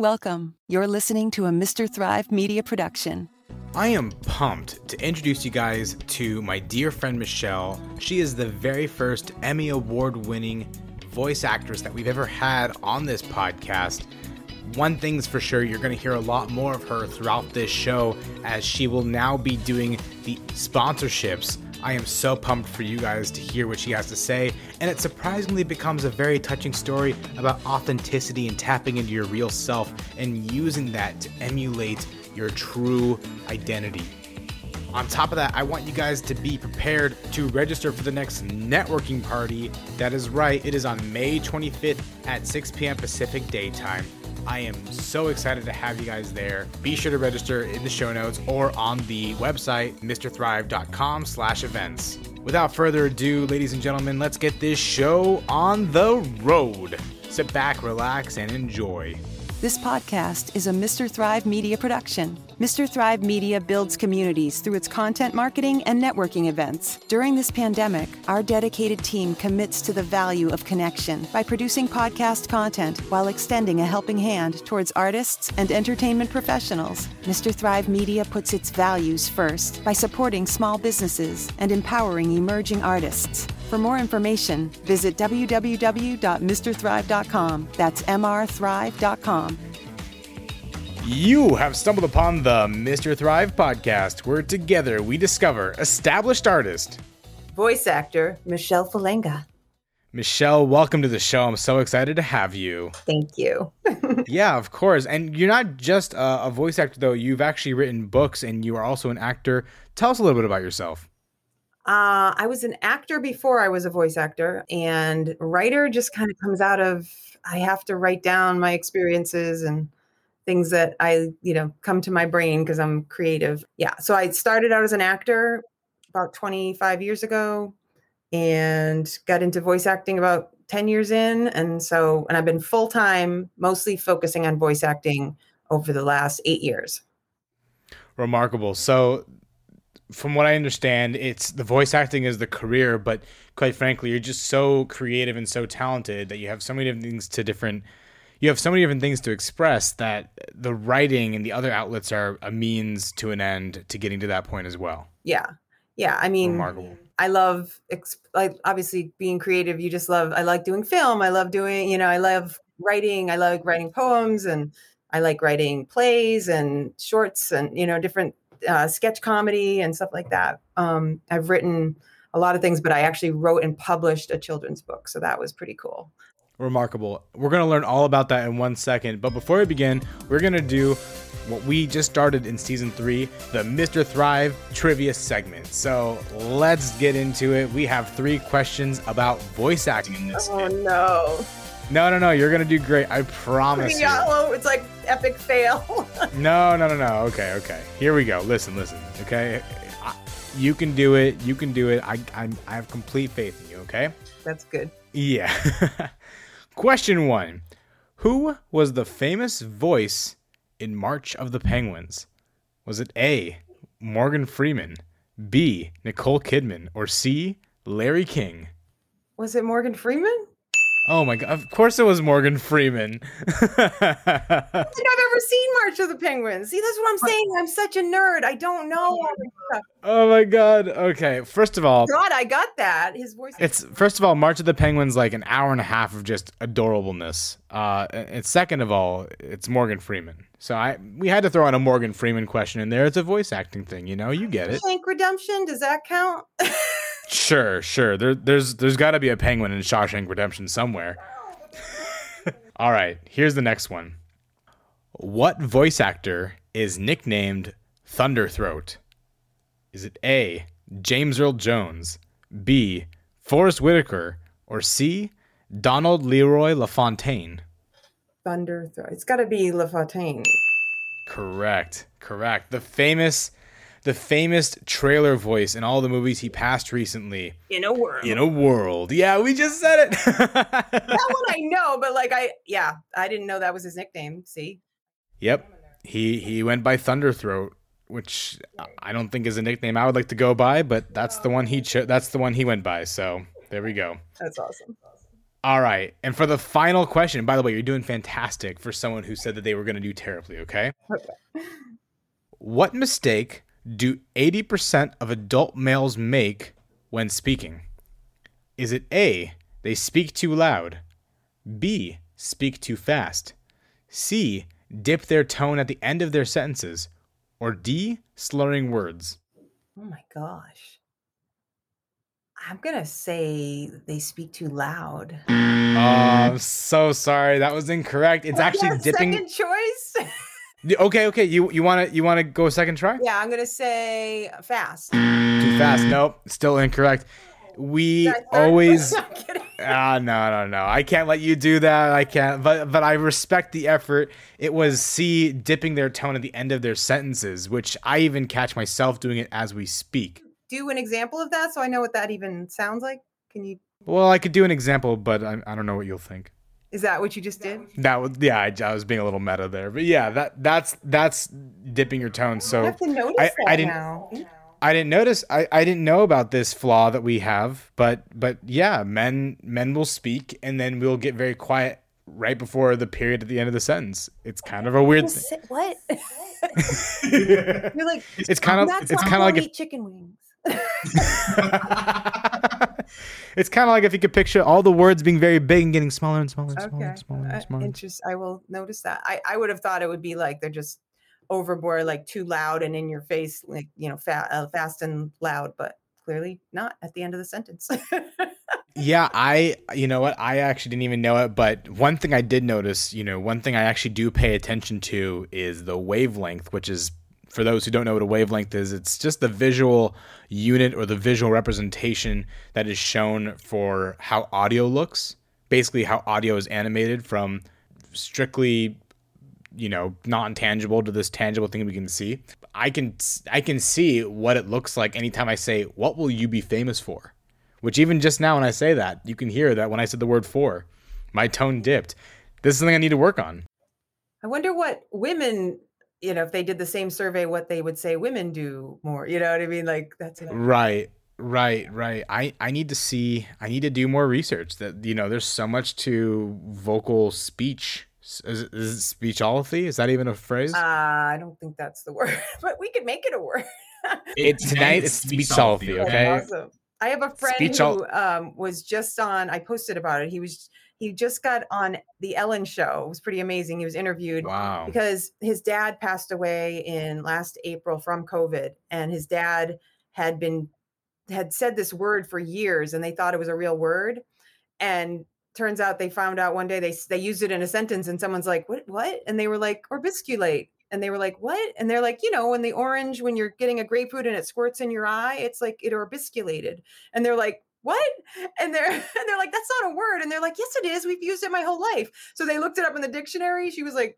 Welcome. You're listening to a Mr. Thrive media production. I am pumped to introduce you guys to my dear friend Michelle. She is the very first Emmy Award winning voice actress that we've ever had on this podcast. One thing's for sure, you're going to hear a lot more of her throughout this show as she will now be doing the sponsorships I am so pumped for you guys to hear what she has to say, and it surprisingly becomes a very touching story about authenticity and tapping into your real self and using that to emulate your true identity. On top of that, I want you guys to be prepared to register for the next networking party. That is right, it is on May 25th at 6 p.m. Pacific Daytime. I am so excited to have you guys there. Be sure to register in the show notes or on the website, mrthrive.com slash events. Without further ado, ladies and gentlemen, let's get this show on the road. Sit back, relax, and enjoy. This podcast is a Mr. Thrive media production. Mr. Thrive Media builds communities through its content marketing and networking events. During this pandemic, our dedicated team commits to the value of connection by producing podcast content while extending a helping hand towards artists and entertainment professionals. Mr. Thrive Media puts its values first by supporting small businesses and empowering emerging artists. For more information, visit www.mrthrive.com. That's mrthrive.com. You have stumbled upon the Mr. Thrive podcast, where together we discover established artist, voice actor Michelle Falanga. Michelle, welcome to the show. I'm so excited to have you. Thank you. yeah, of course. And you're not just a, a voice actor, though. You've actually written books and you are also an actor. Tell us a little bit about yourself. Uh, I was an actor before I was a voice actor, and writer just kind of comes out of I have to write down my experiences and things that I, you know, come to my brain because I'm creative. Yeah. So I started out as an actor about 25 years ago and got into voice acting about 10 years in. And so, and I've been full time, mostly focusing on voice acting over the last eight years. Remarkable. So, from what I understand, it's the voice acting is the career, but quite frankly, you're just so creative and so talented that you have so many different things to different you have so many different things to express that the writing and the other outlets are a means to an end to getting to that point as well. Yeah. Yeah. I mean, remarkable. I love, like, obviously being creative. You just love, I like doing film. I love doing, you know, I love writing. I like writing poems and I like writing plays and shorts and, you know, different uh, sketch comedy and stuff like that. Um, I've written a lot of things, but I actually wrote and published a children's book. So that was pretty cool. Remarkable. We're going to learn all about that in one second. But before we begin, we're going to do what we just started in season three the Mr. Thrive trivia segment. So let's get into it. We have three questions about voice acting in this. Oh, no. No, no, no. You're gonna do great. I promise. you. It's like epic fail. no, no, no, no. Okay, okay. Here we go. Listen, listen. Okay, you can do it. You can do it. I, I, I have complete faith in you. Okay. That's good. Yeah. Question one Who was the famous voice in March of the Penguins? Was it A. Morgan Freeman, B. Nicole Kidman, or C. Larry King? Was it Morgan Freeman? Oh my god! Of course it was Morgan Freeman. I think I've ever seen March of the Penguins. See, that's what I'm saying. I'm such a nerd. I don't know. Oh my god. Okay. First of all, God, I got that. His voice. It's first of all, March of the Penguins like an hour and a half of just adorableness. Uh, and second of all, it's Morgan Freeman. So I we had to throw in a Morgan Freeman question in there. It's a voice acting thing, you know. You get it. Shawshank Redemption. Does that count? Sure, sure. There, there's there's got to be a penguin in Shawshank Redemption somewhere. All right, here's the next one. What voice actor is nicknamed Thunderthroat? Is it A. James Earl Jones, B. Forest Whitaker, or C. Donald Leroy LaFontaine? Thunderthroat. It's got to be LaFontaine. Correct. Correct. The famous the famous trailer voice in all the movies he passed recently. In a world. In a world. Yeah, we just said it. that one I know, but like I yeah, I didn't know that was his nickname. See? Yep. He he went by Thunderthroat, which I don't think is a nickname I would like to go by, but that's the one he oh. cho- that's the one he went by. So, there we go. That's awesome. All right. And for the final question, by the way, you're doing fantastic for someone who said that they were going to do terribly, okay? Okay. What mistake do 80% of adult males make when speaking? Is it A, they speak too loud? B, speak too fast? C, dip their tone at the end of their sentences? Or D, slurring words? Oh my gosh. I'm gonna say they speak too loud. Oh, I'm so sorry. That was incorrect. It's actually dipping. Second choice. Okay, okay. You you want to you want to go second try? yeah, I'm gonna say fast. Too fast. Nope. Still incorrect. We always. Ah, no, no, no. I can't let you do that. I can't. But but I respect the effort. It was C dipping their tone at the end of their sentences, which I even catch myself doing it as we speak. Do an example of that so I know what that even sounds like. Can you? Well, I could do an example, but I, I don't know what you'll think. Is that what you just did? That was yeah. I, I was being a little meta there, but yeah, that that's that's dipping your tone. So have to notice I- that I didn't- now. I didn't notice. I, I didn't know about this flaw that we have, but but yeah, men men will speak and then we'll get very quiet right before the period at the end of the sentence. It's kind of a weird. thing. What? You're like it's kind of it's kind of like don't if, eat chicken wings. it's kind of like if you could picture all the words being very big and getting smaller and smaller and smaller Okay. and smaller Uh, and smaller. interest. I will notice that. I, I would have thought it would be like they're just overboard, like too loud and in your face, like you know, fa- uh, fast and loud. But clearly not at the end of the sentence. Yeah, I you know what? I actually didn't even know it, but one thing I did notice, you know, one thing I actually do pay attention to is the wavelength, which is for those who don't know what a wavelength is, it's just the visual unit or the visual representation that is shown for how audio looks. Basically how audio is animated from strictly you know non-tangible to this tangible thing we can see. I can I can see what it looks like anytime I say what will you be famous for? Which even just now when I say that, you can hear that when I said the word for, my tone dipped. This is something I need to work on. I wonder what women, you know, if they did the same survey, what they would say women do more. You know what I mean? Like that's it. Right, right, right. I I need to see. I need to do more research. That you know, there's so much to vocal speech. S- Is, it- is it speechology? Is that even a phrase? Uh, I don't think that's the word, but we could make it a word. it, tonight it's speechology. That's Okay. Awesome. I have a friend Speech who um, was just on. I posted about it. He was he just got on the Ellen show. It was pretty amazing. He was interviewed Wow. because his dad passed away in last April from COVID, and his dad had been had said this word for years, and they thought it was a real word, and turns out they found out one day they they used it in a sentence, and someone's like, "What? What?" And they were like, "Orbisculate." And they were like, "What?" And they're like, "You know, when the orange, when you're getting a grapefruit and it squirts in your eye, it's like it orbisculated." And they're like, "What?" And they're and they're like, "That's not a word." And they're like, "Yes, it is. We've used it my whole life." So they looked it up in the dictionary. She was like,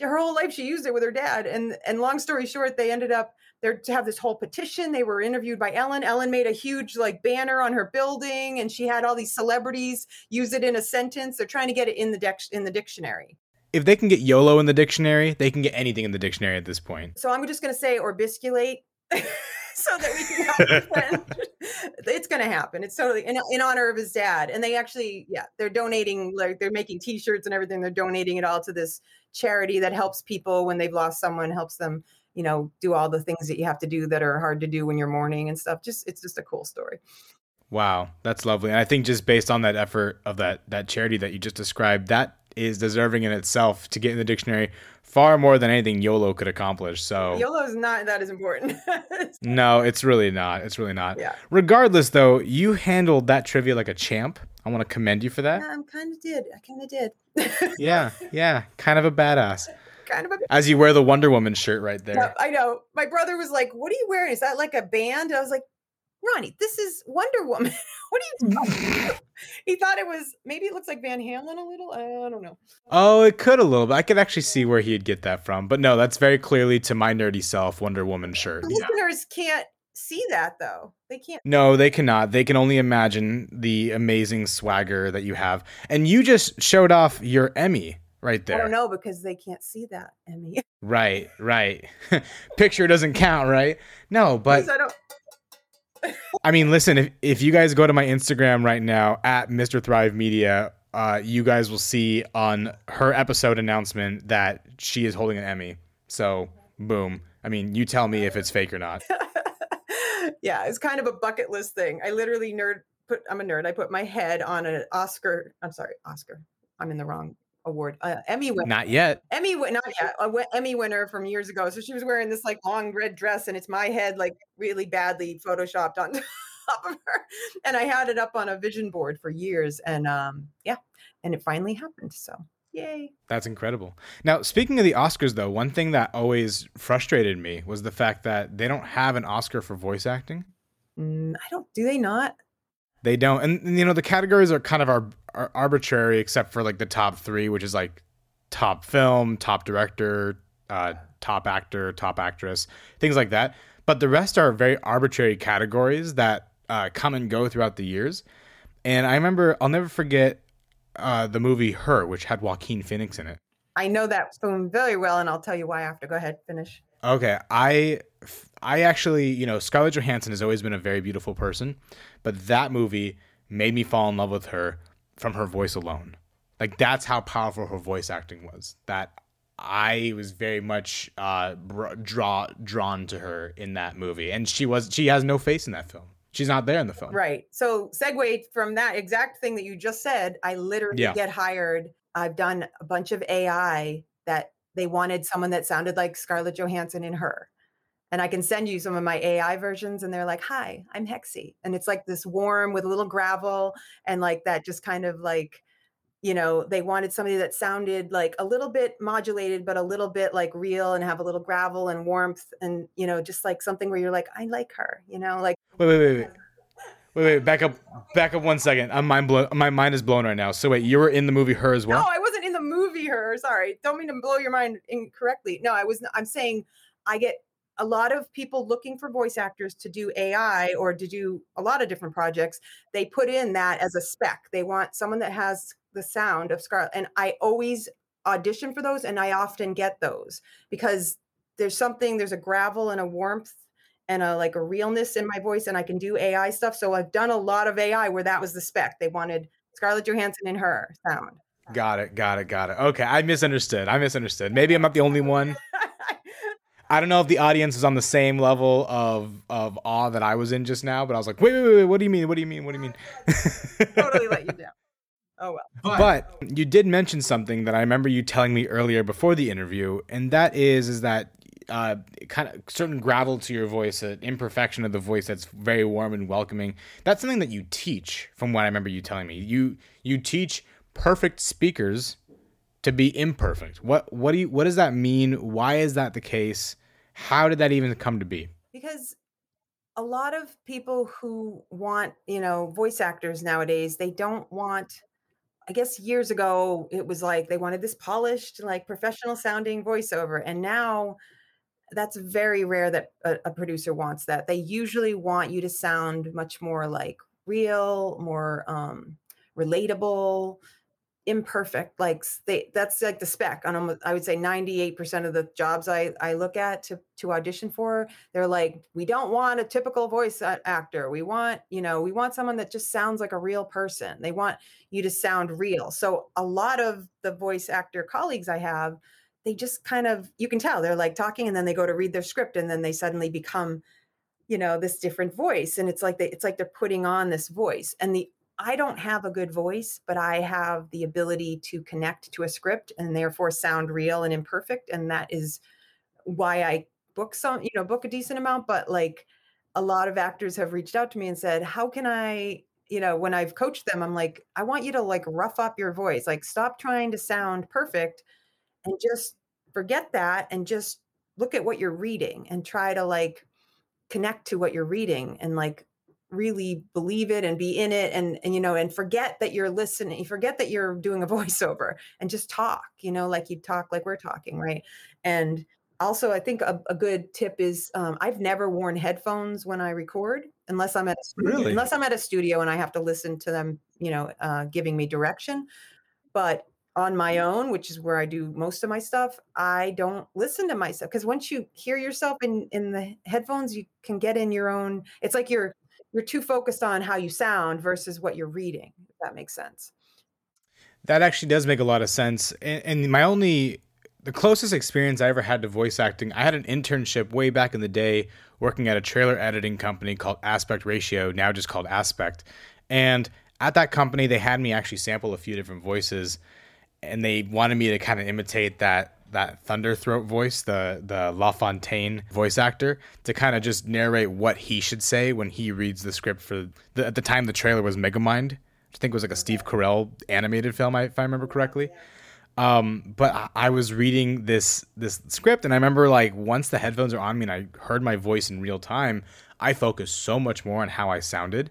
her whole life she used it with her dad. And and long story short, they ended up there to have this whole petition. They were interviewed by Ellen. Ellen made a huge like banner on her building, and she had all these celebrities use it in a sentence. They're trying to get it in the dex in the dictionary. If they can get YOLO in the dictionary, they can get anything in the dictionary at this point. So I'm just going to say orbisculate. so that we can have it's going to happen. It's totally in, in honor of his dad. And they actually, yeah, they're donating, like they're making t-shirts and everything. They're donating it all to this charity that helps people when they've lost someone, helps them, you know, do all the things that you have to do that are hard to do when you're mourning and stuff. Just, it's just a cool story. Wow, that's lovely. And I think just based on that effort of that that charity that you just described, that is deserving in itself to get in the dictionary far more than anything YOLO could accomplish. So YOLO is not that is important. no, it's really not. It's really not. yeah. Regardless, though, you handled that trivia like a champ. I want to commend you for that. Yeah, I'm kind of did. I kind of did. Yeah, yeah, kind of a badass. kind of a As you wear the Wonder Woman shirt right there. I know. My brother was like, "What are you wearing? Is that like a band?" I was like, "Ronnie, this is Wonder Woman. what are you?" talking about?" he thought it was maybe it looks like Van Halen a little. I don't know. Oh, it could a little bit. I could actually see where he'd get that from. But no, that's very clearly to my nerdy self Wonder Woman shirt. The listeners can't see that though. They can't. No, they cannot. They can only imagine the amazing swagger that you have. And you just showed off your Emmy right I there. don't know because they can't see that, Emmy. Right, right. Picture doesn't count, right? No, but I don't. I mean, listen, if, if you guys go to my Instagram right now at Mr. Thrive Media, uh, you guys will see on her episode announcement that she is holding an Emmy. So, boom. I mean, you tell me if it's fake or not. yeah, it's kind of a bucket list thing. I literally nerd put I'm a nerd. I put my head on an Oscar. I'm sorry, Oscar. I'm in the wrong award. Uh, Emmy winner. Not yet. Emmy not yet. A w- Emmy winner from years ago. So she was wearing this like long red dress and it's my head like really badly photoshopped on top of her. And I had it up on a vision board for years and um yeah, and it finally happened. So Yay. That's incredible. Now, speaking of the Oscars, though, one thing that always frustrated me was the fact that they don't have an Oscar for voice acting. Mm, I don't, do they not? They don't. And, and, you know, the categories are kind of ar- ar- arbitrary except for like the top three, which is like top film, top director, uh, top actor, top actress, things like that. But the rest are very arbitrary categories that uh, come and go throughout the years. And I remember, I'll never forget uh, the movie Her, which had Joaquin Phoenix in it. I know that film very well, and I'll tell you why after. Go ahead, finish. Okay, I I actually, you know, Scarlett Johansson has always been a very beautiful person, but that movie made me fall in love with her from her voice alone. Like that's how powerful her voice acting was. That I was very much uh, draw drawn to her in that movie, and she was she has no face in that film. She's not there in the film. Right. So segue from that exact thing that you just said, I literally yeah. get hired. I've done a bunch of AI that they wanted someone that sounded like Scarlett Johansson in her. And I can send you some of my AI versions, and they're like, "Hi, I'm Hexy," and it's like this warm with a little gravel, and like that, just kind of like you know they wanted somebody that sounded like a little bit modulated but a little bit like real and have a little gravel and warmth and you know just like something where you're like i like her you know like wait wait wait wait. Wait wait back up back up one second. I'm mind blown my mind is blown right now. So wait you were in the movie her as well? No i wasn't in the movie her sorry. Don't mean to blow your mind incorrectly. No i was i'm saying i get a lot of people looking for voice actors to do AI or to do a lot of different projects, they put in that as a spec. They want someone that has the sound of Scarlett. And I always audition for those and I often get those because there's something, there's a gravel and a warmth and a like a realness in my voice and I can do AI stuff. So I've done a lot of AI where that was the spec. They wanted Scarlett Johansson in her sound. Got it, got it, got it. Okay, I misunderstood. I misunderstood. Maybe I'm not the only one. I don't know if the audience is on the same level of of awe that I was in just now, but I was like, wait, wait, wait, what do you mean? What do you mean? What do you mean? totally let you down. Oh well. But, but you did mention something that I remember you telling me earlier before the interview, and that is is that uh, kind of certain gravel to your voice, an imperfection of the voice that's very warm and welcoming. That's something that you teach, from what I remember you telling me. You you teach perfect speakers to be imperfect. What what do you what does that mean? Why is that the case? How did that even come to be? Because a lot of people who want, you know, voice actors nowadays, they don't want I guess years ago it was like they wanted this polished, like professional sounding voiceover. And now that's very rare that a, a, producer wants that. They usually want you to sound much more like real, more um, relatable, imperfect like they that's like the spec on almost i would say 98% of the jobs i i look at to to audition for they're like we don't want a typical voice actor. We want you know we want someone that just sounds like a real person. They want you to sound real. So a lot of the voice actor colleagues i have they just kind of you can tell they're like talking and then they go to read their script and then they suddenly become you know this different voice and it's like they, it's like they're putting on this voice. And the I don't have a good voice, but I have the ability to connect to a script and therefore sound real and imperfect. And that is why I book some, you know, book a decent amount. But like a lot of actors have reached out to me and said, How can I, you know, when I've coached them, I'm like, I want you to like rough up your voice, like stop trying to sound perfect and just forget that and just look at what you're reading and try to like connect to what you're reading and like really believe it and be in it and, and you know and forget that you're listening forget that you're doing a voiceover and just talk you know like you talk like we're talking right and also i think a, a good tip is um, i've never worn headphones when i record unless i'm at a studio, really? unless i'm at a studio and i have to listen to them you know uh, giving me direction but on my own which is where i do most of my stuff i don't listen to myself because once you hear yourself in in the headphones you can get in your own it's like you're you're too focused on how you sound versus what you're reading if that makes sense That actually does make a lot of sense. And, and my only, the closest experience I ever had to voice acting, I had an internship way back in the day working at a trailer editing company called Aspect Ratio, now just called Aspect. And at that company, they had me actually sample a few different voices, and they wanted me to kind of imitate that that Thunderthroat voice, the the LaFontaine voice actor, to kind of just narrate what he should say when he reads the script for the, at the time the trailer was Megamind, which I think was like a Steve Carell animated film, if I remember correctly. Um, but I was reading this this script, and I remember like once the headphones are on me and I heard my voice in real time, I focused so much more on how I sounded,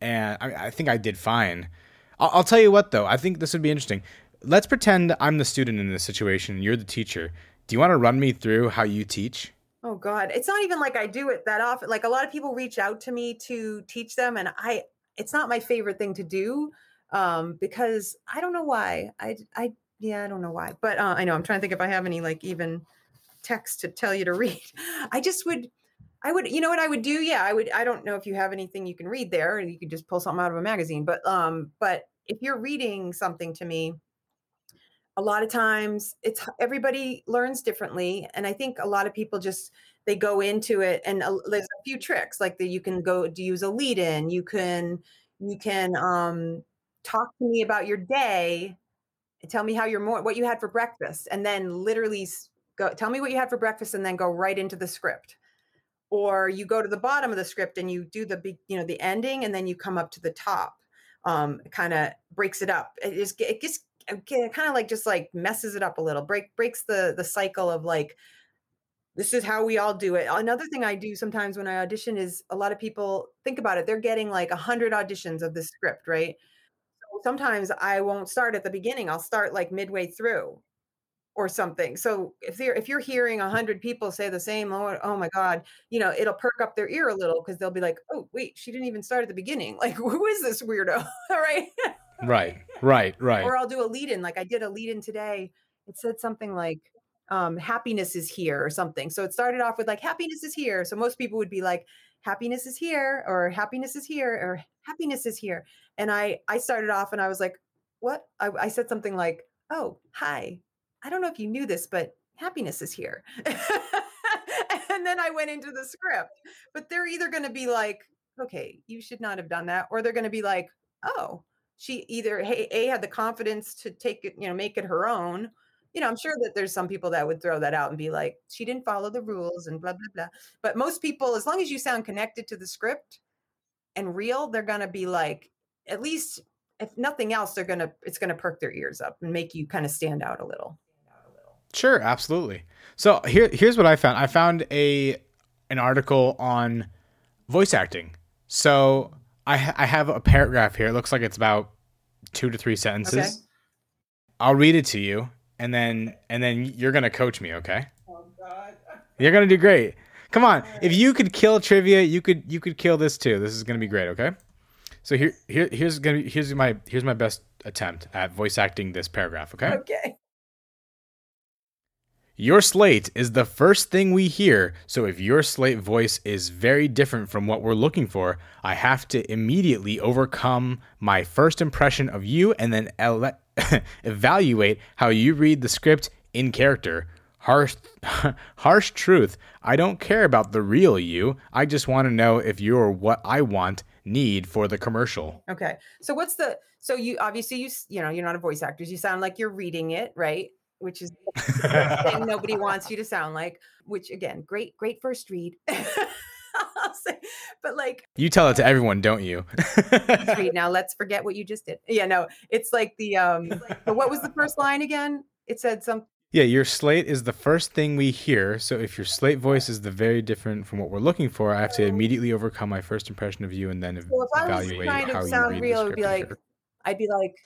and I, I think I did fine. I'll, I'll tell you what though, I think this would be interesting. Let's pretend I'm the student in this situation, you're the teacher. Do you want to run me through how you teach? Oh God, it's not even like I do it that often. Like a lot of people reach out to me to teach them, and I it's not my favorite thing to do um, because I don't know why. I, I, yeah, I don't know why, but uh, I know I'm trying to think if I have any like even text to tell you to read. I just would, I would, you know what I would do? Yeah, I would. I don't know if you have anything you can read there, you could just pull something out of a magazine. But, um, but if you're reading something to me, a lot of times it's everybody learns differently, and I think a lot of people just they go into it and uh, there's a few tricks like that you can go to use a lead in you can you can um talk to me about your day and tell me how you're more what you had for breakfast and then literally go tell me what you had for breakfast and then go right into the script. Or you go to the bottom of the script and you do the big you know the ending and then you come up to the top um kind of breaks it up. It just it just kind of like just like messes it up a little break breaks the the cycle of like this is how we all do it. Another thing I do sometimes when I audition is a lot of people think about it. They're getting like a hundred auditions of the script, right? So sometimes I won't start at the beginning. I'll start like midway through or something. So if you're if you're hearing a hundred people say the same, oh, oh my God, you know, it'll perk up their ear a little because they'll be like, oh wait, she didn't even start at the beginning. Like, who is this weirdo? All right. Right, right, right. Or I'll do a lead in. Like I did a lead in today. It said something like, um, happiness is here or something. So it started off with like happiness is here. So most people would be like happiness is here or happiness is here or happiness is here. And I I started off and I was like, what? I, I said something like, oh hi, I don't know if you knew this, but happiness is here. and then I went into the script. But they're either going to be like, okay, you should not have done that, or they're going to be like, oh, she either hey, a had the confidence to take it, you know, make it her own you know, I'm sure that there's some people that would throw that out and be like, she didn't follow the rules and blah, blah, blah. But most people, as long as you sound connected to the script and real, they're to be like, at least if nothing else, they're to, it's to perk their ears up and make you kind of stand out a little. Sure, absolutely. So here, here's what I found. I found a an article on voice acting. So I I have a paragraph here. It looks like it's about two to three sentences. Okay. I'll read it to you, and then and then you're gonna coach me, okay? Oh God. You're gonna do great. Come on. If you could kill trivia, you could you could kill this too. This is gonna be great, okay? So here here here's gonna be here's my here's my best attempt at voice acting this paragraph, okay? Okay. Your slate is the first thing we hear, so if your slate voice is very different from what we're looking for, I have to immediately overcome my first impression of you and then ele- evaluate how you read the script in character. Harsh, harsh truth. I don't care about the real you. I just want to know if you're what I want, need for the commercial. Okay. So what's the so you obviously you you know you're not a voice actor. You sound like you're reading it, right? Which is thing nobody wants you to sound like. Which again, great great first read. say, but like you tell it to everyone, don't you? now let's forget what you just did. Yeah, no, it's like the um. But what was the first line again? It said something. Yeah, your slate is the first thing we hear. So if your slate voice is the very different from what we're looking for, I have to immediately overcome my first impression of you and then well, evaluate how you read real, it would be like, I'd be like,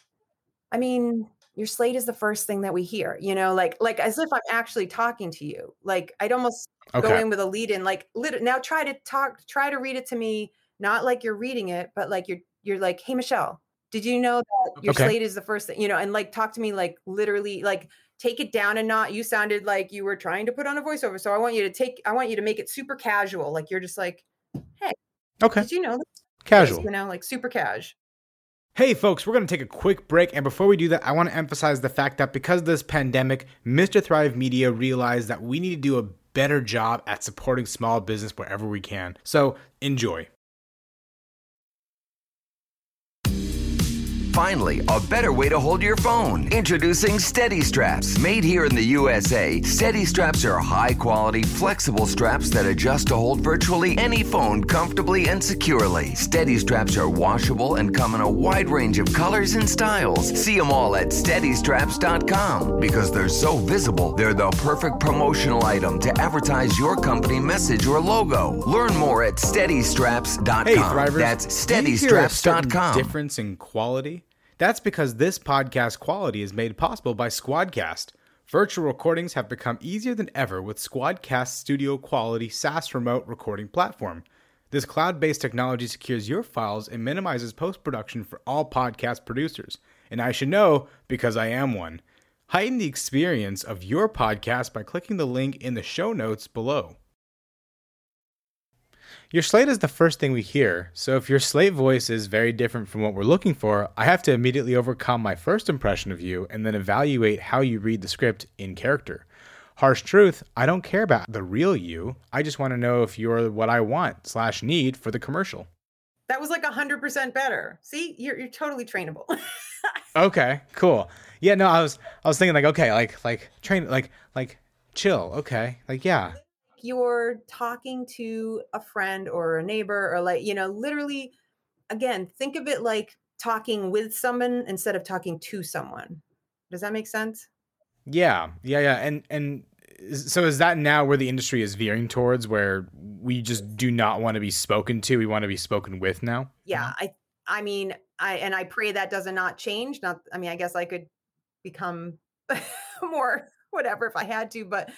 I mean, your slate is the first thing that we hear you know like like as if i'm actually talking to you like i'd almost okay. go in with a lead in like lit- now try to talk try to read it to me not like you're reading it but like you're you're like hey michelle did you know that your okay. slate is the first thing you know and like talk to me like literally like take it down and not you sounded like you were trying to put on a voiceover so i want you to take i want you to make it super casual like you're just like hey okay. did you know casual. you know like super cash Hey, folks, we're going to take a quick break. And before we do that, I want to emphasize the fact that because of this pandemic, Mr. Thrive Media realized that we need to do a better job at supporting small business wherever we can. So enjoy. Finally, a better way to hold your phone. Introducing Steady Straps. Made here in the USA, Steady Straps are high quality, flexible straps that adjust to hold virtually any phone comfortably and securely. Steady Straps are washable and come in a wide range of colors and styles. See them all at steadystraps.com. Because they're so visible, they're the perfect promotional item to advertise your company message or logo. Learn more at steadystraps.com. Hey, Thrivers. That's do you hear a certain steadystraps.com. difference in quality? That's because this podcast quality is made possible by Squadcast. Virtual recordings have become easier than ever with Squadcast Studio Quality SaaS remote recording platform. This cloud based technology secures your files and minimizes post production for all podcast producers. And I should know because I am one. Heighten the experience of your podcast by clicking the link in the show notes below. Your slate is the first thing we hear, so if your slate voice is very different from what we're looking for, I have to immediately overcome my first impression of you and then evaluate how you read the script in character. Harsh truth, I don't care about the real you. I just want to know if you're what I want slash need for the commercial. That was like a hundred percent better. See, you're you're totally trainable. Okay, cool. Yeah, no, I was I was thinking like okay, like like train like like chill. Okay, like yeah. You're talking to a friend or a neighbor or like you know literally again think of it like talking with someone instead of talking to someone does that make sense Yeah, yeah, yeah. And and uh, so is that now where the industry is veering towards, where we just do not want to be spoken to, we want to be spoken with now? yeah i i mean i and i pray that does not not change not i mean i guess i could become more whatever if i had to but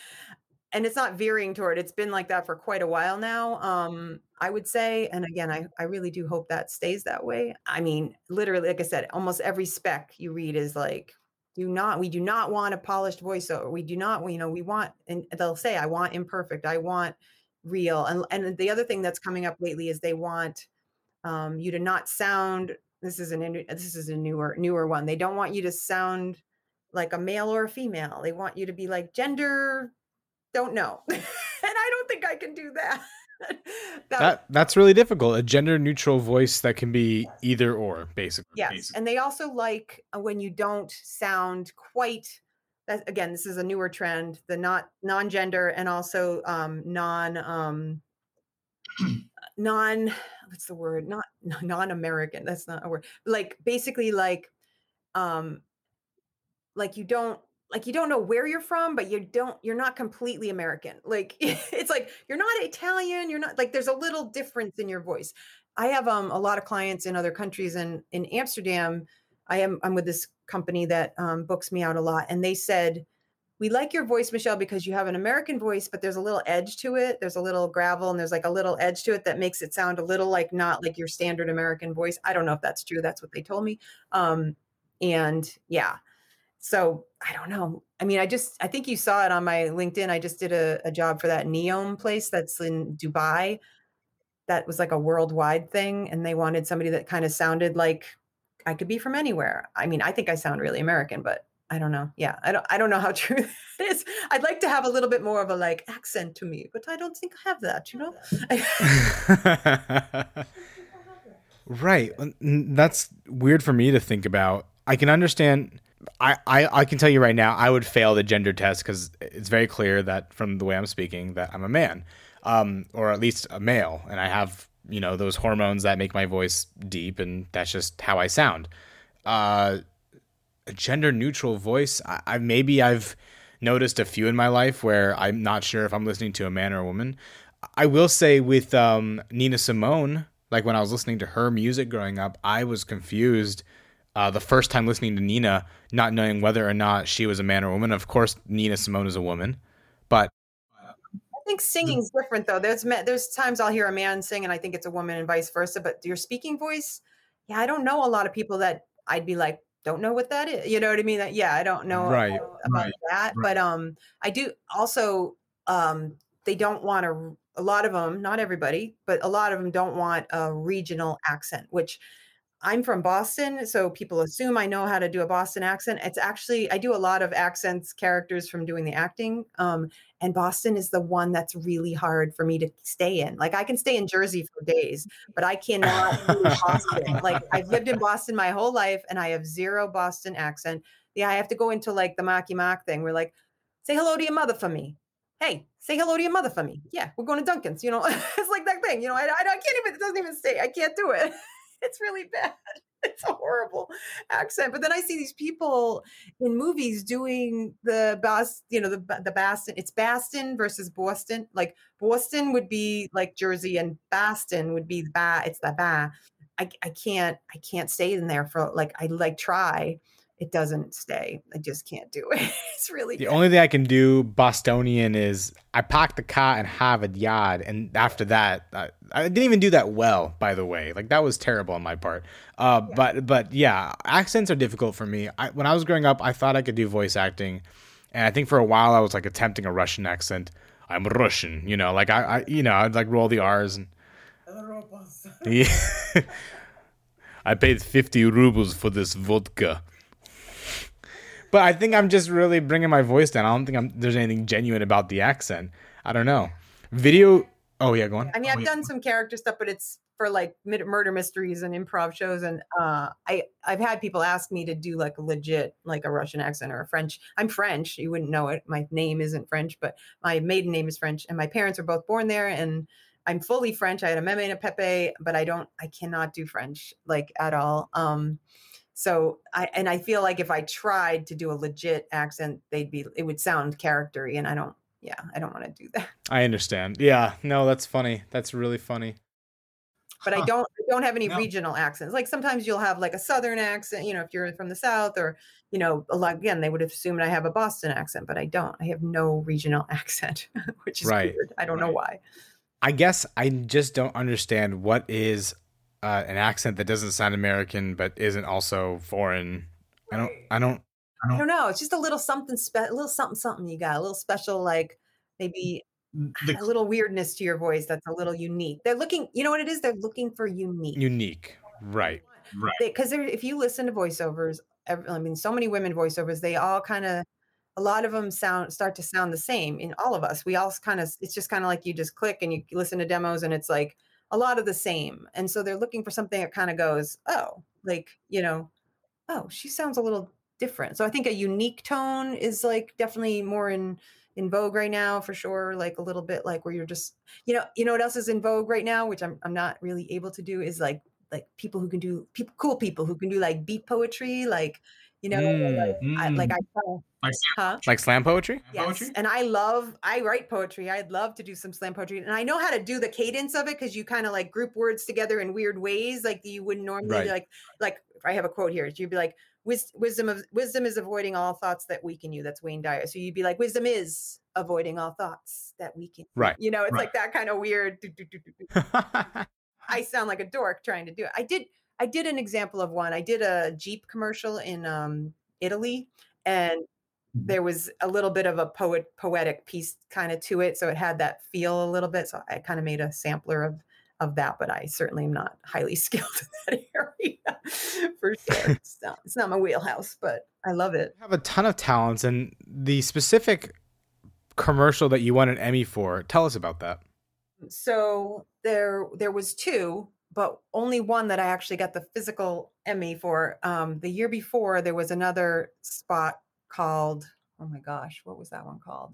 and it's not veering toward it's been like that for quite a while now um i would say and again i i really do hope that stays that way. I mean literally like i said almost every spec you read is like do not we do not want a polished voiceover. We do not you know we want and they'll say i want imperfect. I want real and and the other thing that's coming up lately is they want um, you to not sound this is an this is a newer newer one. They don't want you to sound like a male or a female. They want you to be like gender don't know and i don't think i can do that That- That that's really difficult. A gender neutral voice that can be either or, basically. yes and they also like uh, when you don't sound quite that again this is a newer trend the not non-gender and also um non um non what's the word not non-american that's not a word like basically like um like you don't like you don't know where you're from but you don't you're not completely american like it's like you're not italian you're not like there's a little difference in your voice. I have um a lot of clients in other countries and in amsterdam i am i'm with this company that um, books me out a lot and they said we like your voice michelle because you have an american voice but there's a little edge to it there's a little gravel and there's like a little edge to it that makes it sound a little like not like your standard american voice. I don't know if that's true that's what they told me um and yeah so I don't know. I mean, I just I think you saw it on my LinkedIn. I just did a, a job for that Neom place that's in Dubai. That was like a worldwide thing, and they wanted somebody that kind of sounded like I could be from anywhere. I mean, I think I sound really American, but I don't know. Yeah, I don't I don't know how true that is. I'd like to have a little bit more of a like accent to me, but I don't think I have that. You know. right. That's weird for me to think about. I can understand. I, I, I can tell you right now, I would fail the gender test because it's very clear that from the way I'm speaking that I'm a man, um, or at least a male, and I have you know those hormones that make my voice deep, and that's just how I sound. Uh, a gender neutral voice, I, I maybe I've noticed a few in my life where I'm not sure if I'm listening to a man or a woman. I will say with um, Nina Simone, like when I was listening to her music growing up, I was confused uh, the first time listening to Nina, not knowing whether or not she was a man or a woman. Of course, Nina Simone is a woman, but I think singing's different though. There's there's times I'll hear a man sing and I think it's a woman and vice versa. But your speaking voice, yeah, I don't know a lot of people that I'd be like, don't know what that is. You know what I mean? That yeah, I don't know Right, about right, that. But um, I do also um, they don't want to. A lot of them, not everybody, but a lot of them don't want a regional accent, which I'm from Boston, so people assume I know how to do a Boston accent. It's actually I do a lot of accents characters from doing the acting. Um, and Boston is the one that's really hard for me to stay in. Like I can stay in Jersey for days, but I cannot do Boston. Like I've lived in Boston my whole life and I have zero Boston accent. Yeah, I have to go into like the Marky Mark thing. We're like, say hello to your mother for me. Hey, say hello to your mother for me. Yeah, we're going to Dunkin's. You know, it's like that thing. You know, I, I, I can't even. It doesn't even say. I can't do it. It's really bad. It's a horrible accent. But then I see these people in movies doing the Boston, you know, the the Boston. It's Boston versus Boston. Like Boston would be like Jersey, and Boston would be the ba. It's the ba. I, I can't I can't stay in there for like I like try it doesn't stay. I just can't do it. it's really the bad. only thing I can do Bostonian is I park the car in a Yard, and after that, I, I, didn't even do that well. By the way, like that was terrible on my part. Uh, yeah. But but yeah, accents are difficult for me. I, when I was growing up, I thought I could do voice acting, and I think for a while I was like attempting a Russian accent. I'm Russian, you know, like I, I you know, I'd like roll the R's and. yeah. I paid 50 rubles for this vodka. But I think I'm just really bringing my voice down. I don't think I'm, there's anything genuine about the accent. I don't know. Video. Oh yeah, go on. I mean, oh, I've yeah. done some character stuff, but it's for like murder mysteries and improv shows. And uh, I I've had people ask me to do like a legit like a Russian accent or a French. I'm French. You wouldn't know it. My name isn't French, but my maiden name is French, and my parents are both born there. And I'm fully French. I had a meme and a pepe, but I don't. I cannot do French like at all. Um, so I and I feel like if I tried to do a legit accent, they'd be it would sound charactery, and I don't. Yeah, I don't want to do that. I understand. Yeah, no, that's funny. That's really funny. But huh. I don't I don't have any no. regional accents. Like sometimes you'll have like a southern accent, you know, if you're from the south, or you know, lot, again, they would assume I have a Boston accent, but I don't. I have no regional accent, which is right. weird. I don't right. know why. I guess I just don't understand what is uh, an accent that doesn't sound American but isn't also foreign. I don't. I don't. I don't, I don't know. It's just a little something, spe- a little something, something you got, a little special, like maybe the, a little weirdness to your voice that's a little unique. They're looking, you know what it is? They're looking for unique. Unique, right? Right. Because if you listen to voiceovers, I mean, so many women voiceovers, they all kind of, a lot of them sound start to sound the same in all of us. We all kind of, it's just kind of like you just click and you listen to demos, and it's like a lot of the same. And so they're looking for something that kind of goes, oh, like, you know, oh, she sounds a little different. So I think a unique tone is like definitely more in in vogue right now for sure. Like a little bit like where you're just, you know, you know what else is in vogue right now, which I'm I'm not really able to do is like like people who can do people cool people who can do like beat poetry, like you know, mm, like, mm. I, like I like, huh? like slam poetry. Yes, poetry? and I love. I write poetry. I'd love to do some slam poetry, and I know how to do the cadence of it because you kind of like group words together in weird ways, like you wouldn't normally. Right. Like, like if I have a quote here, you'd be like, "Wisdom of wisdom is avoiding all thoughts that weaken you." That's Wayne Dyer. So you'd be like, "Wisdom is avoiding all thoughts that weaken." Right. You know, it's right. like that kind of weird. I sound like a dork trying to do it. I did. I did an example of one. I did a Jeep commercial in um, Italy, and mm-hmm. there was a little bit of a poet poetic piece kind of to it, so it had that feel a little bit. So I kind of made a sampler of of that, but I certainly am not highly skilled in that area for sure. It's not, it's not my wheelhouse, but I love it. You have a ton of talents, and the specific commercial that you won an Emmy for. Tell us about that. So there there was two but only one that I actually got the physical Emmy for. Um, the year before, there was another spot called, oh my gosh, what was that one called?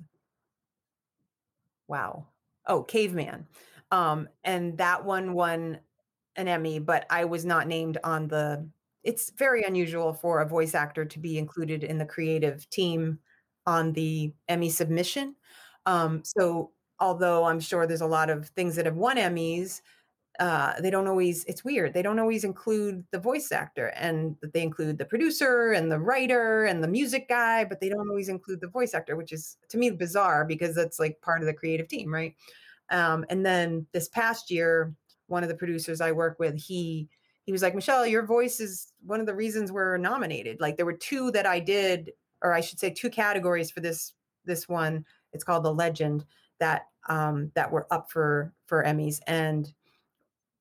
Wow. Oh, Caveman. Um, and that one won an Emmy, but I was not named on the. It's very unusual for a voice actor to be included in the creative team on the Emmy submission. Um, so, although I'm sure there's a lot of things that have won Emmys, uh, they don't always it's weird they don't always include the voice actor and they include the producer and the writer and the music guy but they don't always include the voice actor which is to me bizarre because that's like part of the creative team right? Um, and then this past year one of the producers i work with he he was like michelle your voice is one of the reasons we're nominated. Like there were two that i did or i should say two categories for this this one. It's called the legend that um that were up for for emmys and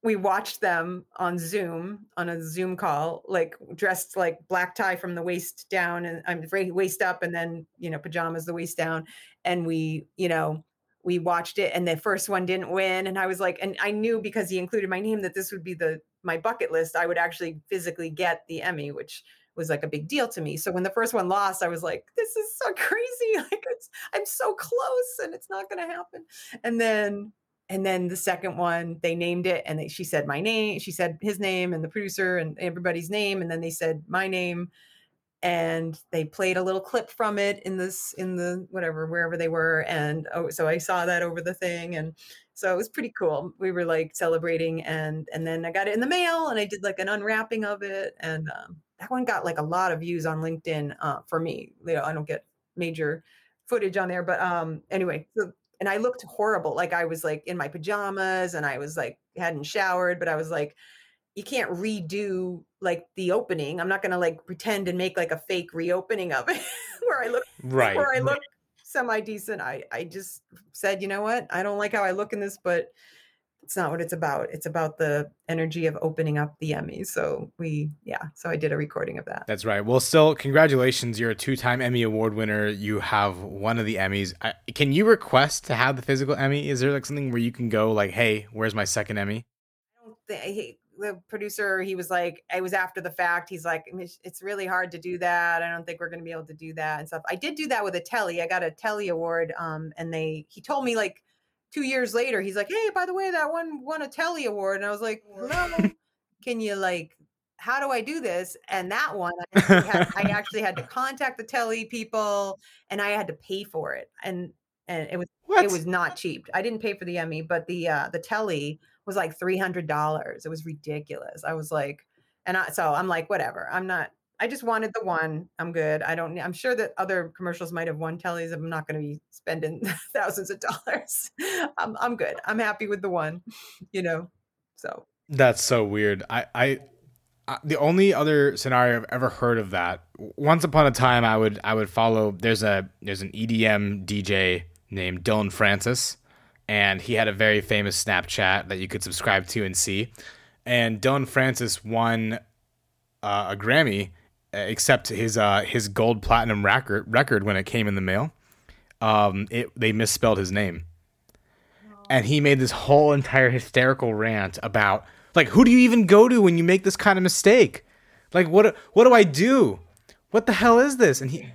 we watched them on Zoom on a Zoom call, like dressed like black tie from the waist down and I'm waist up, and then you know pajamas the waist down, and we you know we watched it, and the first one didn't win, and I was like, and I knew because he included my name that this would be the my bucket list. I would actually physically get the Emmy, which was like a big deal to me. So when the first one lost, I was like, this is so crazy. Like it's I'm so close and it's not gonna happen. And then and then the second one they named it and they, she said my name she said his name and the producer and everybody's name and then they said my name and they played a little clip from it in this in the whatever wherever they were and oh so i saw that over the thing and so it was pretty cool. We were like celebrating and and then i got it in the mail and i did like an unwrapping of it and um, that one got like a lot of views on linkedin uh, for me. You know i don't get major footage on there but um anyway so and I looked horrible. Like I was like in my pajamas and I was like hadn't showered, but I was like, you can't redo like the opening. I'm not gonna like pretend and make like a fake reopening of it where I look right where I look semi decent. I I just said, you know what? I don't like how I look in this, but it's not what it's about. It's about the energy of opening up the Emmy. So we, yeah. So I did a recording of that. That's right. Well, still, congratulations. You're a two-time Emmy Award winner. You have one of the Emmys. I, can you request to have the physical Emmy? Is there like something where you can go like, "Hey, where's my second Emmy"? I don't think the producer. He was like, I was after the fact. He's like, it's really hard to do that. I don't think we're going to be able to do that and stuff. I did do that with a Telly. I got a Telly award. Um, and they he told me like two years later, he's like, "Hey, by the way, that one won a Telly Award," and I was like, "Hello, can you like?" How do I do this? And that one, I, had, I actually had to contact the telly people, and I had to pay for it, and and it was what? it was not cheap. I didn't pay for the Emmy, but the uh, the telly was like three hundred dollars. It was ridiculous. I was like, and I, so I'm like, whatever. I'm not I just wanted the one. I'm good. I don't. I'm sure that other commercials might have won tellies. I'm not going to be spending thousands of dollars. I'm I'm good. I'm happy with the one. You know. So that's so weird. I I. I the only other scenario I've ever heard of that. Once upon a time, I would I would follow. There's a there's an EDM DJ named Dillon Francis, and he had a very famous Snapchat that you could subscribe to and see. And Dillon Francis won uh, a Grammy except his uh, his gold platinum record record when it came in the mail. Um, it they misspelled his name, and he made this whole entire hysterical rant about like who do you even go to when you make this kind of mistake? Like what what do I do? What the hell is this? And he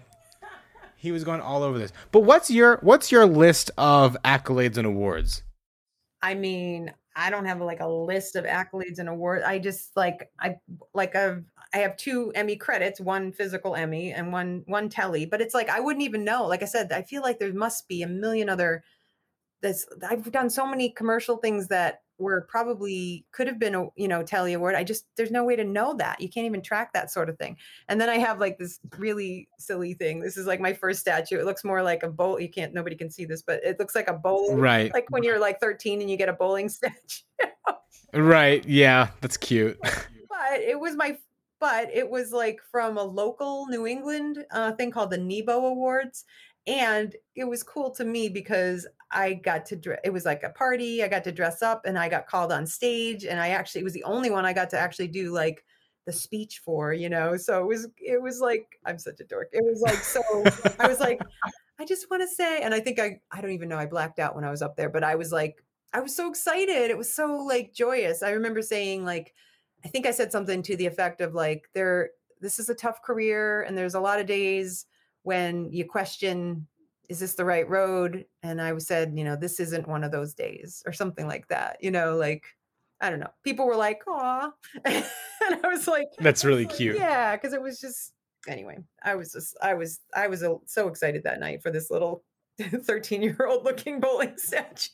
he was going all over this. But what's your what's your list of accolades and awards? I mean, I don't have like a list of accolades and awards. I just like I like I've I have two Emmy credits, one physical Emmy and one one telly. But it's like I wouldn't even know. Like I said, I feel like there must be a million other. This I've done so many commercial things that were probably could have been a you know telly award. I just there's no way to know that. You can't even track that sort of thing. And then I have like this really silly thing. This is like my first statue. It looks more like a bowl. You can't nobody can see this, but it looks like a bowling. Right. Like when you're like 13 and you get a bowling statue. right. Yeah, that's cute. but it was my but it was like from a local New England uh, thing called the Nebo Awards. And it was cool to me because I got to, dress, it was like a party. I got to dress up and I got called on stage. And I actually, it was the only one I got to actually do like the speech for, you know? So it was, it was like, I'm such a dork. It was like, so I was like, I just want to say, and I think I, I don't even know, I blacked out when I was up there, but I was like, I was so excited. It was so like joyous. I remember saying like, I think I said something to the effect of like there this is a tough career and there's a lot of days when you question is this the right road and I said, you know, this isn't one of those days or something like that. You know, like I don't know. People were like, "Aw," and I was like, "That's really cute." Yeah, because it was just anyway. I was just, I was, I was so excited that night for this little thirteen-year-old looking bowling statue.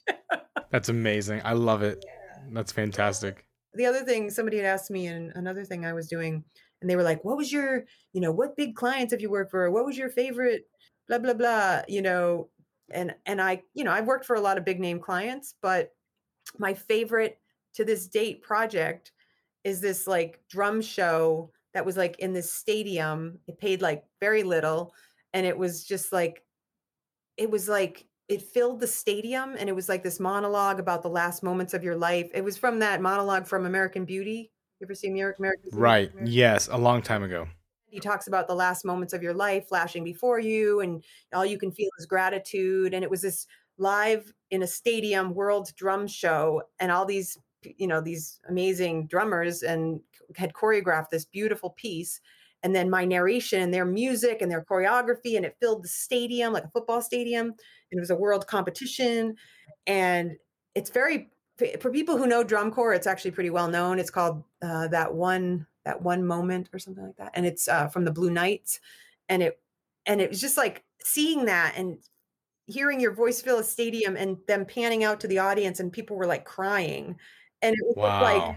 That's amazing. I love it. Yeah. That's fantastic the other thing somebody had asked me and another thing I was doing, and they were like, what was your, you know, what big clients have you worked for? What was your favorite, blah, blah, blah, you know, and, and I, you know, I've worked for a lot of big name clients, but my favorite to this date project is this like drum show that was like in this stadium. It paid like very little. And it was just like, it was like it filled the stadium and it was like this monologue about the last moments of your life. It was from that monologue from American Beauty. You ever see American? Right. Yes, a long time ago. He talks about the last moments of your life flashing before you and all you can feel is gratitude and it was this live in a stadium world drum show and all these you know these amazing drummers and had choreographed this beautiful piece and then my narration and their music and their choreography and it filled the stadium like a football stadium and it was a world competition and it's very for people who know drum corps it's actually pretty well known. It's called uh, that one that one moment or something like that. And it's uh, from the blue knights. And it and it was just like seeing that and hearing your voice fill a stadium and them panning out to the audience and people were like crying. And it was wow. like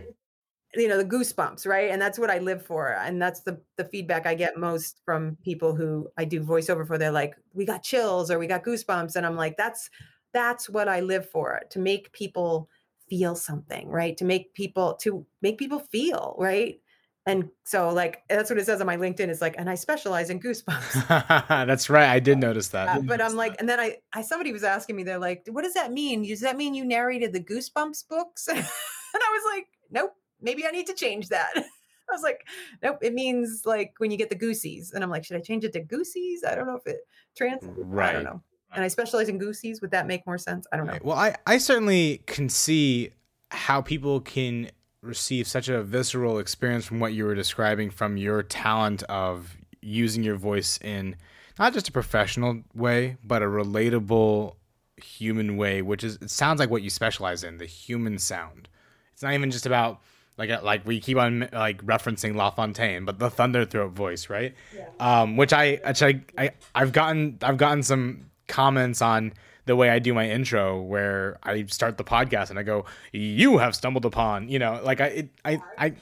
you know the goosebumps right? And that's what i live for. And that's the the feedback i get most from people who i do voiceover for. They're like we got chills or we got goosebumps. And i'm like that's that's what i live for to make people feel something right to make people to make people feel right and so like that's what it says on my linkedin is like and i specialize in goosebumps that's right i did notice that but i'm like and then I, I somebody was asking me they're like what does that mean does that mean you narrated the goosebumps books and i was like nope maybe I need to change that. I was like, nope, it means like when you get the goosies. And I'm like, should I change it to goosies? I don't know if it translates. Right. I don't know. And I specialize in goosies. Would that make more sense? I don't know. Right. Well, I, I certainly can see how people can receive such a visceral experience from what you were describing from your talent of using your voice in not just a professional way, but a relatable human way, which is it sounds like what you specialize in, the human sound. It's not even just about like uh, like we keep on like referencing LaFontaine, but the thunder throat voice, right? Yeah. Um, which I which I, I I've gotten I've gotten some comments on the way I do my intro, where I start the podcast and I go, "You have stumbled upon," you know, like I it, I I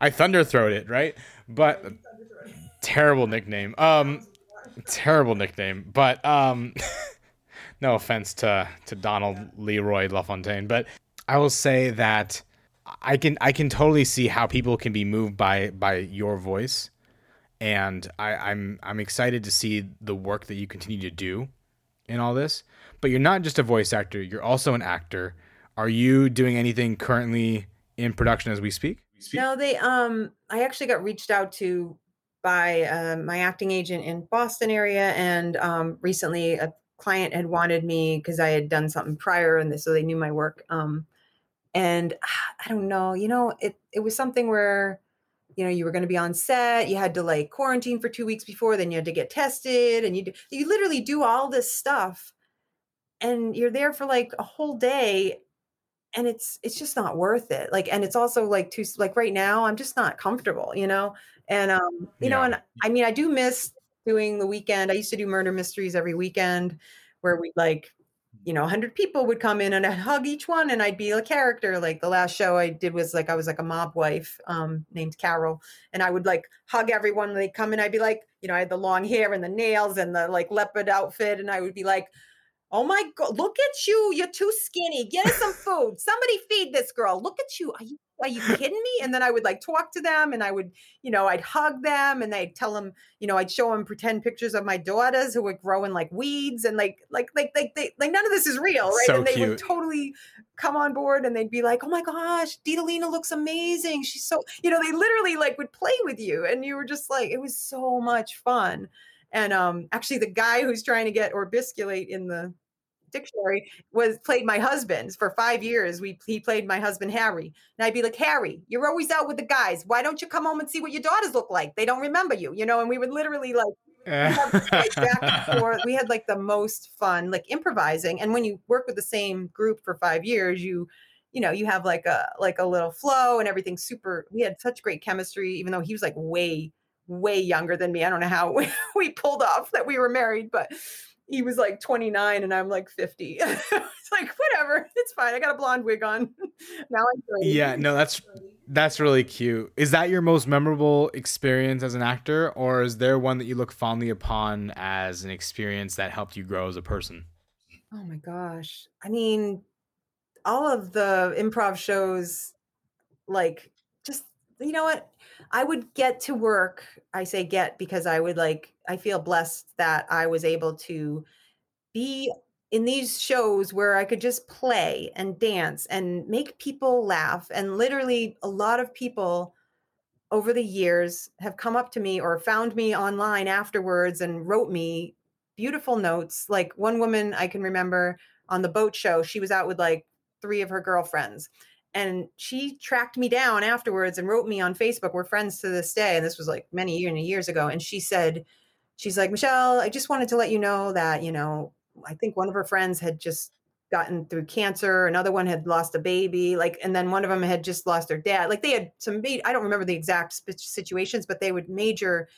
I thunder throat it, right? But terrible nickname. Um, terrible nickname. But um, no offense to to Donald Leroy LaFontaine, but I will say that I can I can totally see how people can be moved by by your voice, and I, I'm I'm excited to see the work that you continue to do in all this. But you're not just a voice actor; you're also an actor. Are you doing anything currently in production as we speak? No, they um I actually got reached out to by uh, my acting agent in Boston area, and um, recently a client had wanted me because I had done something prior, and so they knew my work. Um, and I don't know, you know, it it was something where you know you were going to be on set you had to like quarantine for two weeks before then you had to get tested and you do, you literally do all this stuff and you're there for like a whole day and it's it's just not worth it like and it's also like too like right now i'm just not comfortable you know and um you yeah. know and i mean i do miss doing the weekend i used to do murder mysteries every weekend where we like you know, 100 people would come in and I'd hug each one and I'd be a character. Like the last show I did was like, I was like a mob wife um, named Carol. And I would like hug everyone. They'd come in. I'd be like, you know, I had the long hair and the nails and the like leopard outfit. And I would be like, oh my God, look at you. You're too skinny. Get us some food. Somebody feed this girl. Look at you. Are you are you kidding me? And then I would like talk to them and I would, you know, I'd hug them and they'd tell them, you know, I'd show them pretend pictures of my daughters who were growing like weeds and like, like, like, like, they, like none of this is real, right? So and they cute. would totally come on board and they'd be like, oh my gosh, Ditalina looks amazing. She's so, you know, they literally like would play with you and you were just like, it was so much fun. And um, actually, the guy who's trying to get orbisculate in the dictionary was played my husband for five years. We he played my husband Harry, and I'd be like, Harry, you're always out with the guys. Why don't you come home and see what your daughters look like? They don't remember you, you know. And we would literally like. we had like the most fun like improvising and when you work with the same group for five years you you know you have like a like a little flow and everything's super we had such great chemistry even though he was like way way younger than me i don't know how we, we pulled off that we were married but he was like 29 and I'm like 50. it's like whatever, it's fine. I got a blonde wig on. now I'm 30. Yeah, no, that's that's really cute. Is that your most memorable experience as an actor or is there one that you look fondly upon as an experience that helped you grow as a person? Oh my gosh. I mean, all of the improv shows like just you know what? I would get to work. I say get because I would like, I feel blessed that I was able to be in these shows where I could just play and dance and make people laugh. And literally, a lot of people over the years have come up to me or found me online afterwards and wrote me beautiful notes. Like one woman I can remember on the boat show, she was out with like three of her girlfriends. And she tracked me down afterwards and wrote me on Facebook. We're friends to this day. And this was like many years ago. And she said, She's like, Michelle, I just wanted to let you know that, you know, I think one of her friends had just gotten through cancer another one had lost a baby like and then one of them had just lost their dad. Like they had some i don't remember the exact situations but they would major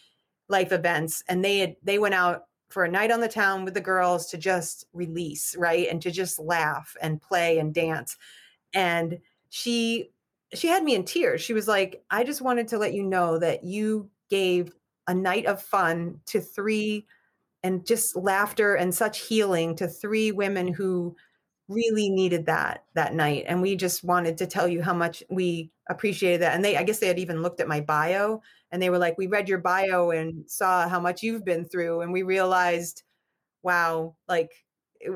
life events and they had they went out for a night on the town with the girls to just release right and to just laugh and play and dance and she she had me in tears. She was like i just wanted to let you know that you gave a night of fun to three and just laughter and such healing to three women who really needed that that night. And we just wanted to tell you how much we appreciated that. And they i guess they had even looked at my bio and they were like we read your bio and saw how much you've been through. And we realized wow like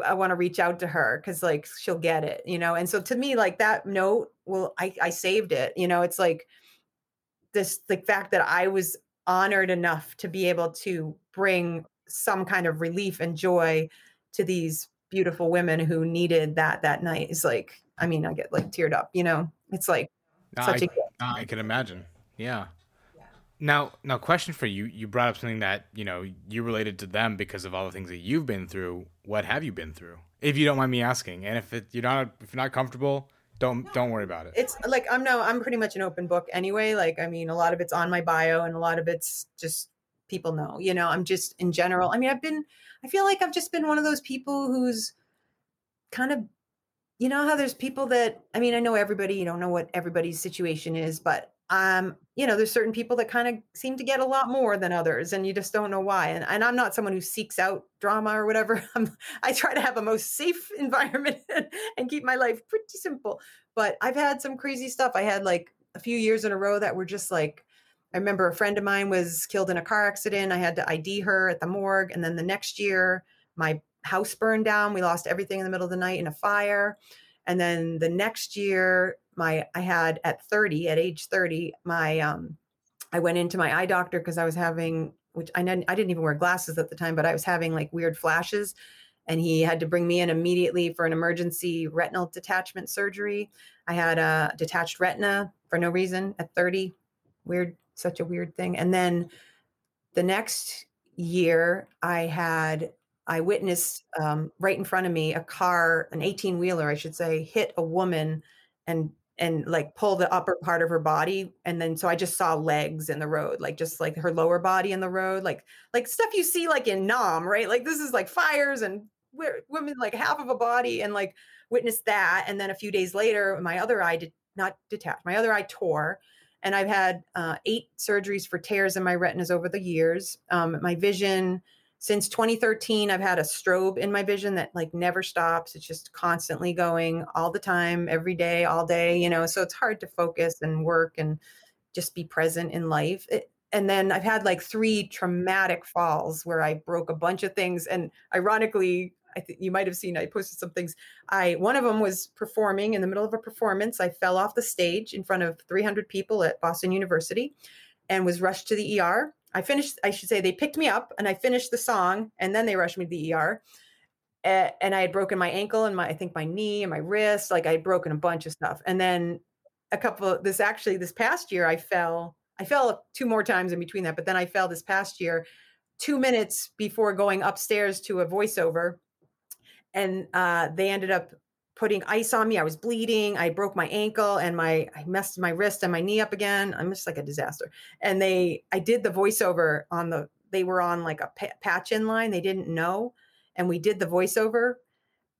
i want to reach out to her because like she'll get it you know? And so to me like that note well i i saved it you know? It's like this the fact that i was honored enough to be able to bring some kind of relief and joy to these beautiful women who needed that that night is like i mean i get like teared up you know? It's like no, such I, a I can imagine. Yeah. yeah. Now now question for you you brought up something that you know you related to them because of all the things that you've been through. What have you been through if you don't mind me asking? And if it, you're not if you're not comfortable don't don't worry about it. It's like i'm no i'm pretty much an open book anyway. Like i mean a lot of it's on my bio and a lot of it's just people know you know? I'm just in general i mean i've been i feel like i've just been one of those people who's kind of you know how there's people that i mean i know everybody you don't know what everybody's situation is but um you know there's certain people that kind of seem to get a lot more than others and you just don't know why and, and i'm not someone who seeks out drama or whatever I'm, i try to have a most safe environment and keep my life pretty simple but i've had some crazy stuff i had like a few years in a row that were just like I remember a friend of mine was killed in a car accident. I had to ID her at the morgue. And then the next year, my house burned down. We lost everything in the middle of the night in a fire. And then the next year, my I had at 30, at age 30, my um I went into my eye doctor because I was having which I didn't I didn't even wear glasses at the time, but I was having like weird flashes. And he had to bring me in immediately for an emergency retinal detachment surgery. I had a detached retina for no reason at 30. Weird such a weird thing. And then the next year, I had I witnessed um, right in front of me a car, an 18 wheeler, I should say, hit a woman and and like pull the upper part of her body and then so i just saw legs in the road like just like her lower body in the road like like stuff you see like in nam right like this is like fires and women like half of a body and like witnessed that and then a few days later my other eye did not detach my other eye tore and I've had uh, eight surgeries for tears in my retinas over the years. Um, my vision since 2013, I've had a strobe in my vision that like never stops. It's just constantly going all the time, every day, all day. You know, so it's hard to focus and work and just be present in life. It, and then I've had like three traumatic falls where I broke a bunch of things. And ironically, I think you might have seen I posted some things. I one of them was performing in the middle of a performance. I fell off the stage in front of 300 people at Boston University and was rushed to the ER. I finished I should say they picked me up and I finished the song and then they rushed me to the ER. and I had broken my ankle and my I think my knee and my wrist, like I had broken a bunch of stuff. And then a couple of this actually this past year I fell I fell two more times in between that, but then I fell this past year 2 minutes before going upstairs to a voiceover and uh, they ended up putting ice on me. I was bleeding. I broke my ankle and my I messed my wrist and my knee up again. I'm just like a disaster. And they I did the voiceover on the they were on like a patch in line. They didn't know, and we did the voiceover,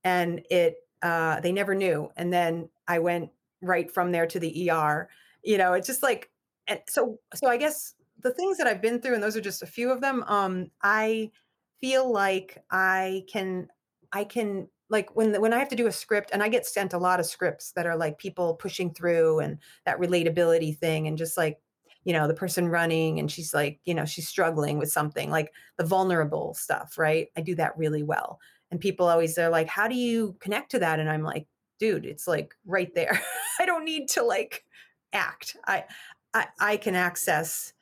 and it uh, they never knew. And then I went right from there to the ER. You know, it's just like and so so I guess the things that I've been through, and those are just a few of them. Um, I feel like I can I can like when when I have to do a script and I get sent a lot of scripts that are like people pushing through and that relatability thing and just like you know the person running and she's like you know she's struggling with something like the vulnerable stuff right I do that really well And people always they're like, "How do you connect to that?" And I'm like, "Dude, it's like right there. I don't need to like act. I I I can access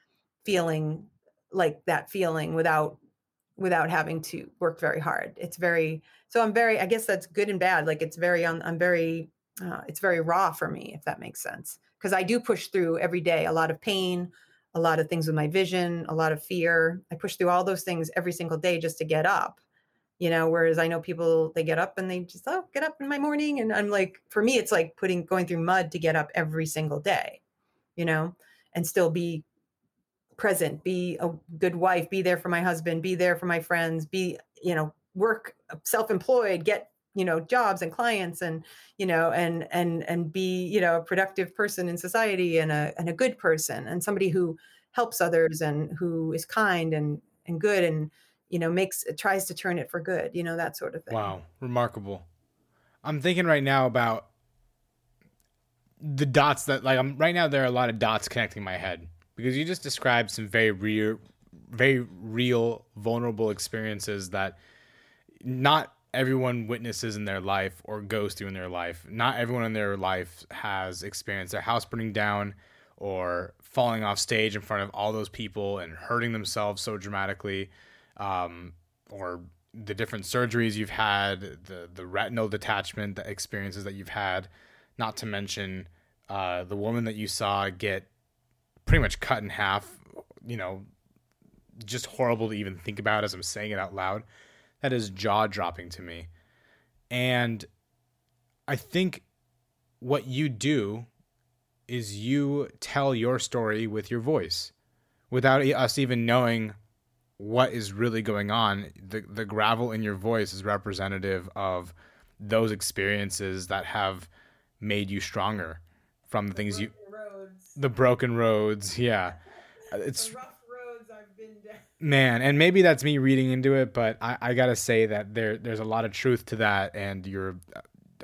feeling like that feeling without without having to work very hard. It's very so I'm very I guess that's good and bad. Like it's very on I'm very uh, it's very raw for me if that makes sense because I do push through every day a lot of pain, a lot of things with my vision, a lot of fear. I push through all those things every single day just to get up. You know, whereas I know people they get up and they just oh get up in my morning and I'm like for me it's like putting going through mud to get up every single day, you know, and still be present, be a good wife, be there for my husband, be there for my friends, be, you know, work uh, self-employed, get, you know, jobs and clients and, you know, and and and be, you know, a productive person in society and a and a good person and somebody who helps others and who is kind and and good and you know makes tries to turn it for good, you know, that sort of thing. Wow, remarkable. I'm thinking right now about the dots that like I'm right now there are a lot of dots connecting my head because you just described some very real, very real, vulnerable experiences that not everyone witnesses in their life or goes through in their life. Not everyone in their life has experienced their house burning down or falling off stage in front of all those people and hurting themselves so dramatically, um, or the different surgeries you've had, the the retinal detachment the experiences that you've had, not to mention uh, the woman that you saw get pretty much cut in half. You know, just horrible to even think about as I'm saying it out loud. That is jaw dropping to me. And I think what you do is you tell your story with your voice without us even knowing what is really going on. The, the gravel in your voice is representative of those experiences that have made you stronger from the things you the broken roads. Yeah, it's the rough roads I've been down. Man, and maybe that's me reading into it, but I, I gotta say that there there's a lot of truth to that, and you're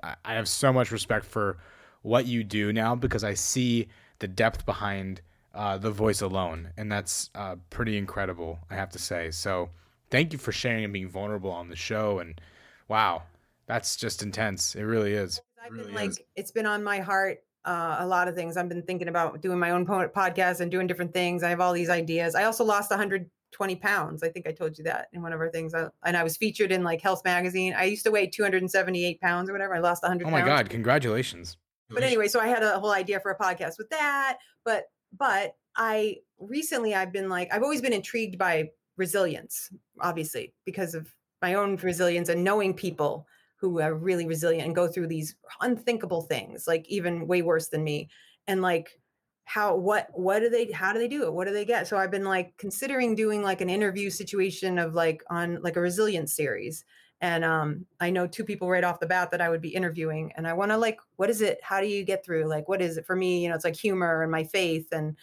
I have so much respect for what you do now because I see the depth behind uh, the voice alone, and that's uh, pretty incredible, I have to say. So thank you for sharing and being vulnerable on the show, and wow, that's just intense. It really is. I've been really like, is. it's been on my heart uh, a lot of things. I've been thinking about doing my own podcast and doing different things. I have all these ideas. I also lost 120 pounds. I think I told you that in one of our things. I, and I was featured in like Health Magazine. I used to weigh 278 pounds or whatever. I lost 100. Oh my pounds. god! Congratulations. But anyway, so I had a whole idea for a podcast with that. But but I recently I've been like I've always been intrigued by resilience, obviously because of my own resilience and knowing people who are really resilient and go through these unthinkable things, like even way worse than me. And like, how, what, what do they, how do they do it? What do they get? So I've been like considering doing like an interview situation of like on like a resilience series. And um, I know two people right off the bat that I would be interviewing. And I want to like, what is it? How do you get through? Like, what is it for me? You know, it's like humor and my faith and,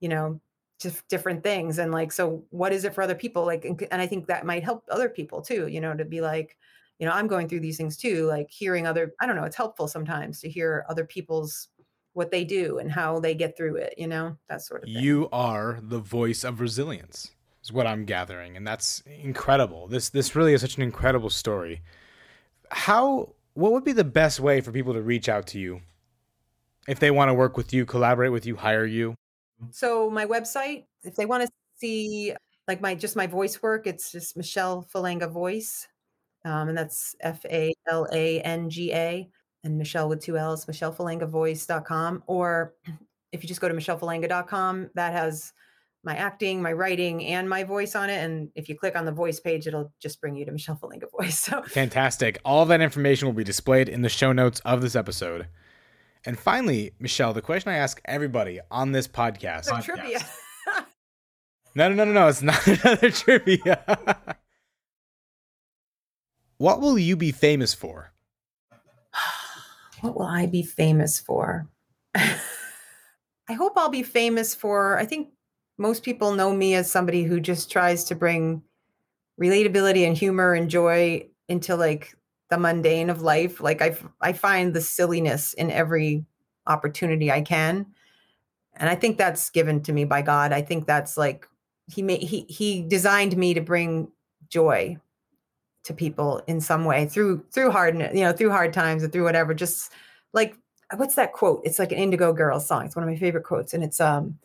you know, just different things. And like, so what is it for other people? Like, and, and I think that might help other people too, you know, to be like, you know i'm going through these things too like hearing other i don't know it's helpful sometimes to hear other people's what they do and how they get through it you know that sort of thing. You are the voice of resilience is what i'm gathering and that's incredible. This this really is such an incredible story. How what would be the best way for people to reach out to you if they want to work with you collaborate with you hire you? So my website if they want to see like my just my voice work it's just michelle falanga voice um, and that's F A L A N G A, and Michelle with two L's, MichelleFalangavoice.com. Or if you just go to MichelleFalanga.com, that has my acting, my writing, and my voice on it. And if you click on the voice page, it'll just bring you to Michelle Falanga Voice. So fantastic. All that information will be displayed in the show notes of this episode. And finally, Michelle, the question I ask everybody on this podcast. podcast. Trivia. no, no, no, no, no. It's not another trivia. What will you be famous for? What will I be famous for? I hope I'll be famous for, I think most people know me as somebody who just tries to bring relatability and humor and joy into like the mundane of life. Like I I find the silliness in every opportunity I can. And I think that's given to me by God. I think that's like he made he he designed me to bring joy to people in some way through through hard you know through hard times and through whatever just like what's that quote? It's like an indigo girls song. It's one of my favorite quotes and it's um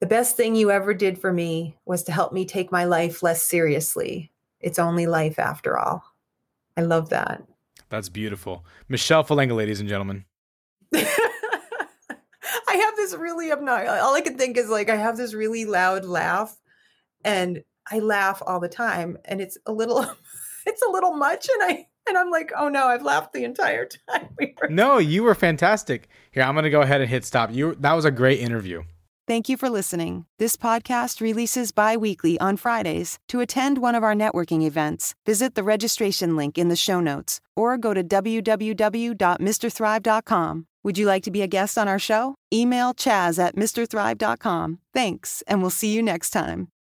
the best thing you ever did for me was to help me take my life less seriously. It's only life after all. I love that. That's beautiful. Michelle Falanga, ladies and gentlemen. I have this really obnoxious. All I can think is like I have this really loud laugh, and I laugh all the time, and it's a little, it's a little much, and I and I'm like, oh no, I've laughed the entire time. We were- no, you were fantastic. Here, I'm gonna go ahead and hit stop. You that was a great interview. Thank you for listening. This podcast releases bi weekly on Fridays. To attend one of our networking events, visit the registration link in the show notes or go to www.mrthrive.com. Would you like to be a guest on our show? Email chaz at mrthrive.com. Thanks, and we'll see you next time.